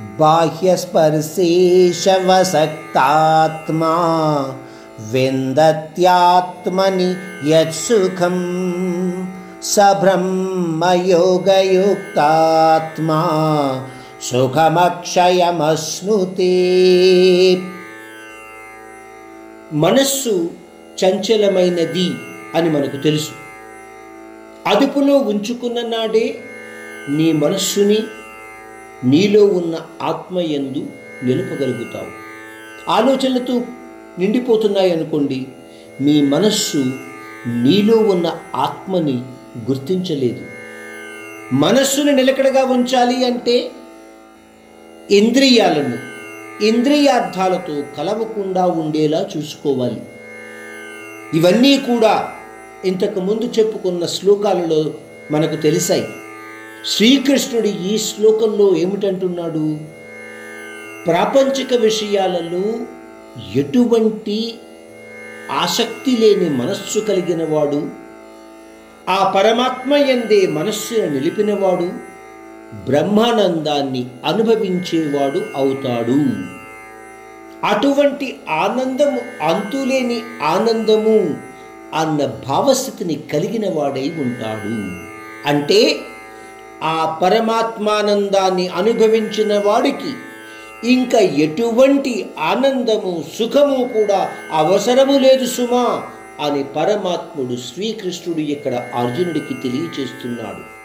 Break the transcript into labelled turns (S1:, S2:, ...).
S1: బాహ్యస్పర్శేషవసక్తాత్మా విందత్యాత్మని యత్సుఖం సబ్రహ్మయోగయుక్తాత్మా సుఖమక్షయమశ్నుతి మనస్సు చంచలమైనది అని మనకు తెలుసు. అదుపులో ఉంచుకున్న నాడే నీ మనస్సుని నీలో ఉన్న ఆత్మయందు నిలుపగలుగుతావు. ఆలోచనలతో నిండిపోతున్నాయి అనుకోండి మీ మనస్సు నీలో ఉన్న ఆత్మని గుర్తించలేదు. మనస్సును నిలకడగా ఉంచాలి అంటే ఇంద్రియాలను ఇంద్రియార్థాలతో కలవకుండా ఉండేలా చూసుకోవాలి. ఇవన్నీ కూడా ఇంతకు ముందు చెప్పుకున్న శ్లోకాలలో మనకు తెలిసాయి. శ్రీకృష్ణుడు ఈ శ్లోకంలో ఏమిటంటున్నాడు? ప్రాపంచిక విషయాలలో ఎటువంటి ఆసక్తి లేని మనస్సు కలిగిన వాడు ఆ పరమాత్మ ఎందే మనస్సును నిలిపినవాడు బ్రహ్మానందాన్ని అనుభవించేవాడు అవుతాడు. అటువంటి ఆనందము అంతులేని ఆనందము అన్న భావస్థితిని కలిగిన వాడై ఉంటాడు. అంటే ఆ పరమాత్మానందాన్ని అనుభవించిన వాడికి ఇంకా ఎటువంటి ఆనందము సుఖము కూడా అవసరము లేదు సుమా అని పరమాత్ముడు శ్రీకృష్ణుడు ఇక్కడ అర్జునుడికి తెలియచేస్తున్నాడు.